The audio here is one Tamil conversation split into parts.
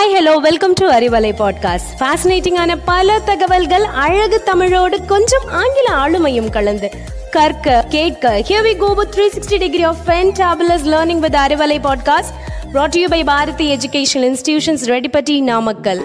Hi hello welcome to Arivalai podcast ஃபேசினேட்டிங்கான பல தகவல்கள் அழகு தமிழோடு கொஞ்சம் ஆங்கில ஆளுமையும் கலந்து. கற்க கேட்க here we go with 360 degree of fantabulous learning with Arivalai podcast brought to you by Bharathi education institutions Reddipatti Namakkal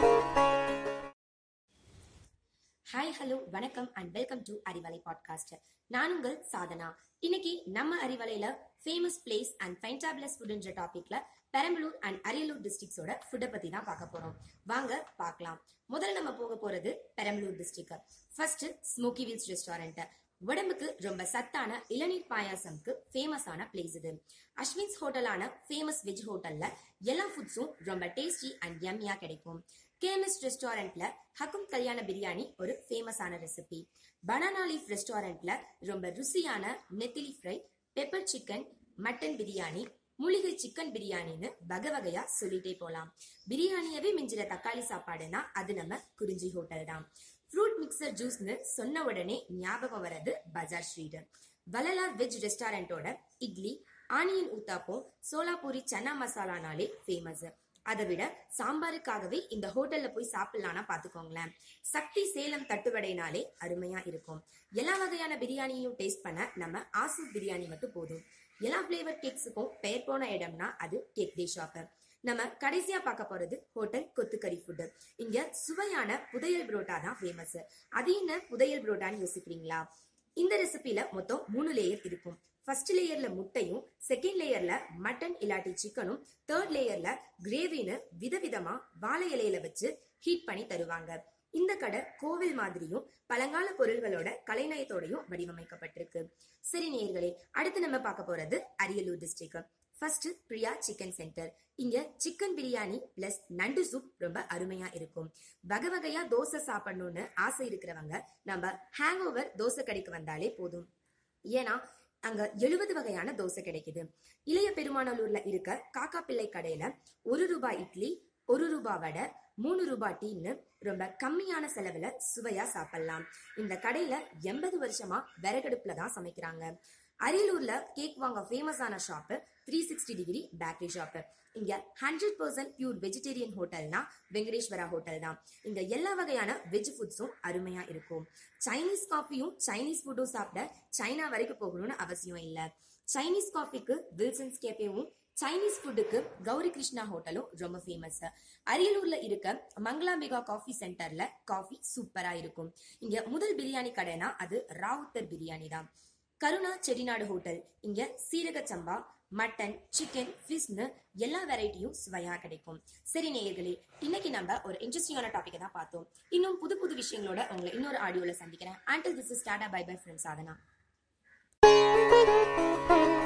hello வணக்கம் and welcome to Arivalai podcast நான் உங்கள் சாதனா. இன்னைக்கு நம்ம அறிவலையில ஃபேமஸ் பிளேஸ் அண்ட் ஃபைன்டாபிளஸ் ஃபுட்ன்ற டாபிக்ல பெரம்பலூர் அண்ட் அரியலூர் டிஸ்ட்ரிக்ஸோட ஃபுட்டை பத்தி தான் பார்க்க போறோம். வாங்க பார்க்கலாம். முதல்ல நம்ம போக போறது Perambalur district first smoky wheels restaurant உடம்புக்கு ரொம்ப சத்தான இளநீர் பாயாசம்க்கு ஃபேமஸான பிளேஸ் இது. அஸ்வின்ஸ் ஹோட்டலான ஃபேமஸ் வெஜ் ஹோட்டல்ல எல்லா ஃபுட்ஸும் ரொம்ப டேஸ்டி அண்ட் யம்மியா கிடைக்கும். கேஎம்எஸ் ரெஸ்டாரண்ட்ல ஹக்கும் கல்யாண பிரியாணி ஒரு ஃபேமஸான ரெசிபி பனானா லீஃப் ரெஸ்டாரண்ட்ல ரொம்ப ருசியான நெத்திலி fry pepper chicken mutton biryani மூலிகை சிக்கன் பிரியாணின்னு வகை வகையா சொல்லிட்டே போலாம். பிரியாணியவே மிஞ்சிற தக்காளி சாப்பாடுனா அது நம்ம குறிஞ்சி ஹோட்டல் தான். ஃப்ரூட் மிக்சர் ஜூஸ்னு சொன்ன உடனே ஞாபகம் வர்றது பஜார் ஸ்ட்ரீட் வள்ளலார் வெஜ் ரெஸ்டாரண்டோட இட்லி ஆனியன் ஊத்தாப்போ சோலாபூரி சன்னா மசாலானாலே ஃபேமஸ் அதை விட சாம்பாருக்காகவே இந்த ஹோட்டல்ல போய் சாப்பிடலாம்னா பாத்துக்கோங்களேன் சக்தி சேலம் தட்டுவடைனாலே அருமையா இருக்கும். எல்லா வகையான பிரியாணியும் டேஸ்ட் பண்ண நம்ம ஆசிஸ் பிரியாணி மட்டும் போதும். எல்லா ஃப்ளேவர் கேக்ஸுக்கும் பெயர் போன இடம்னா அது கேக் டே ஷாப்பர் நம்ம கடைசியா பார்க்க போறது ஹோட்டல் கொத்துக்கறி ஃபுட்டு இங்க சுவையான புதையல் புரோட்டா தான் ஃபேமஸ் அது என்ன புதையல் புரோட்டான்னு யோசிக்கிறீங்களா? இந்த ரெசிபியில மொத்தம் மூணு லேயர் இருக்கும். ஃபர்ஸ்ட் லேயர்ல முட்டையும் செகண்ட் லேயர்ல மட்டன் இல்லாட்டி சிக்கனும் தேர்ட் லேயர்ல கிரேவின்னு விதவிதமா வாழை இலையில வச்சு ஹீட் பண்ணி தருவாங்க. இந்த கடை கோவில் மாதிரியும் பழங்கால பொருள்களோட கலைநயத்தோடையும் வடிவமைக்கப்பட்டிருக்கு. சரி நேயர்களே அடுத்து நம்ம பார்க்க போறது Ariyalur district first Priya chicken center இங்க சிக்கன் பிரியாணி பிளஸ் நண்டு சூப் ரொம்ப அருமையா இருக்கும். வகை வகையா தோசை சாப்பிடணும்னு ஆசை இருக்கிறவங்க நம்ம ஹேங் ஓவர் தோசை கடைக்கு வந்தாலே போதும். ஏன்னா அங்க எழுபது வகையான தோசை கிடைக்குது. இளைய பெருமானலூர்ல இருக்க காக்கா பிள்ளை கடையில ஒரு ரூபாய் இட்லி ஒரு ரூபா வடை மூணு ரூபா டீன்னு ரொம்ப கம்மியான செலவுல சுவையா சாப்பிடலாம். இந்த கடையில எண்பது வருஷமா விறகடுப்புல தான் சமைக்கிறாங்க. அரியலூர்ல கேக் வாங்க ஃபேமஸான shop three sixty degree bakery shop இங்க ஹண்ட்ரட் பர்சன்ட் பியூர் வெஜிடேரியன் ஹோட்டல்னா வெங்கடேஸ்வரா ஹோட்டல் தான். இங்க எல்லா வகையான வெஜ் ஃபுட்ஸும் அருமையா இருக்கும். சைனீஸ் காஃபியும் சைனீஸ் ஃபுட்டும் சாப்பிட சைனா வரைக்கும் போகணும்னு அவசியம் இல்லை. சைனீஸ் காஃபிக்கு வில்சன்ஸ் கேஃபேவும் சைனீஸ் ஃபுட்டுக்கு கௌரி கிருஷ்ணா ஹோட்டலும் ரொம்ப ஃபேமஸ் அரியலூர்ல இருக்க மங்களாம்பிகா காஃபி சென்டர்ல காஃபி சூப்பரா இருக்கும். இங்க முதல் பிரியாணி கடைனா அது ராவுத்தர் பிரியாணி தான். கருணா செடிநாடு ஹோட்டல் இங்க சீரக சம்பா மட்டன் சிக்கன் ஃபிஷ்னு எல்லா வெரைட்டியும் சுவையா கிடைக்கும். சரி நேயர்களே இன்னைக்கு நம்ம ஒரு இன்ட்ரெஸ்டிங்கான டாபிக் தான் பார்த்தோம். இன்னும் புது புது விஷயங்களோட உங்களை இன்னொரு ஆடியோல சந்திக்கிறேன். Until this is tata bye bye friends Sadhana. Thank you.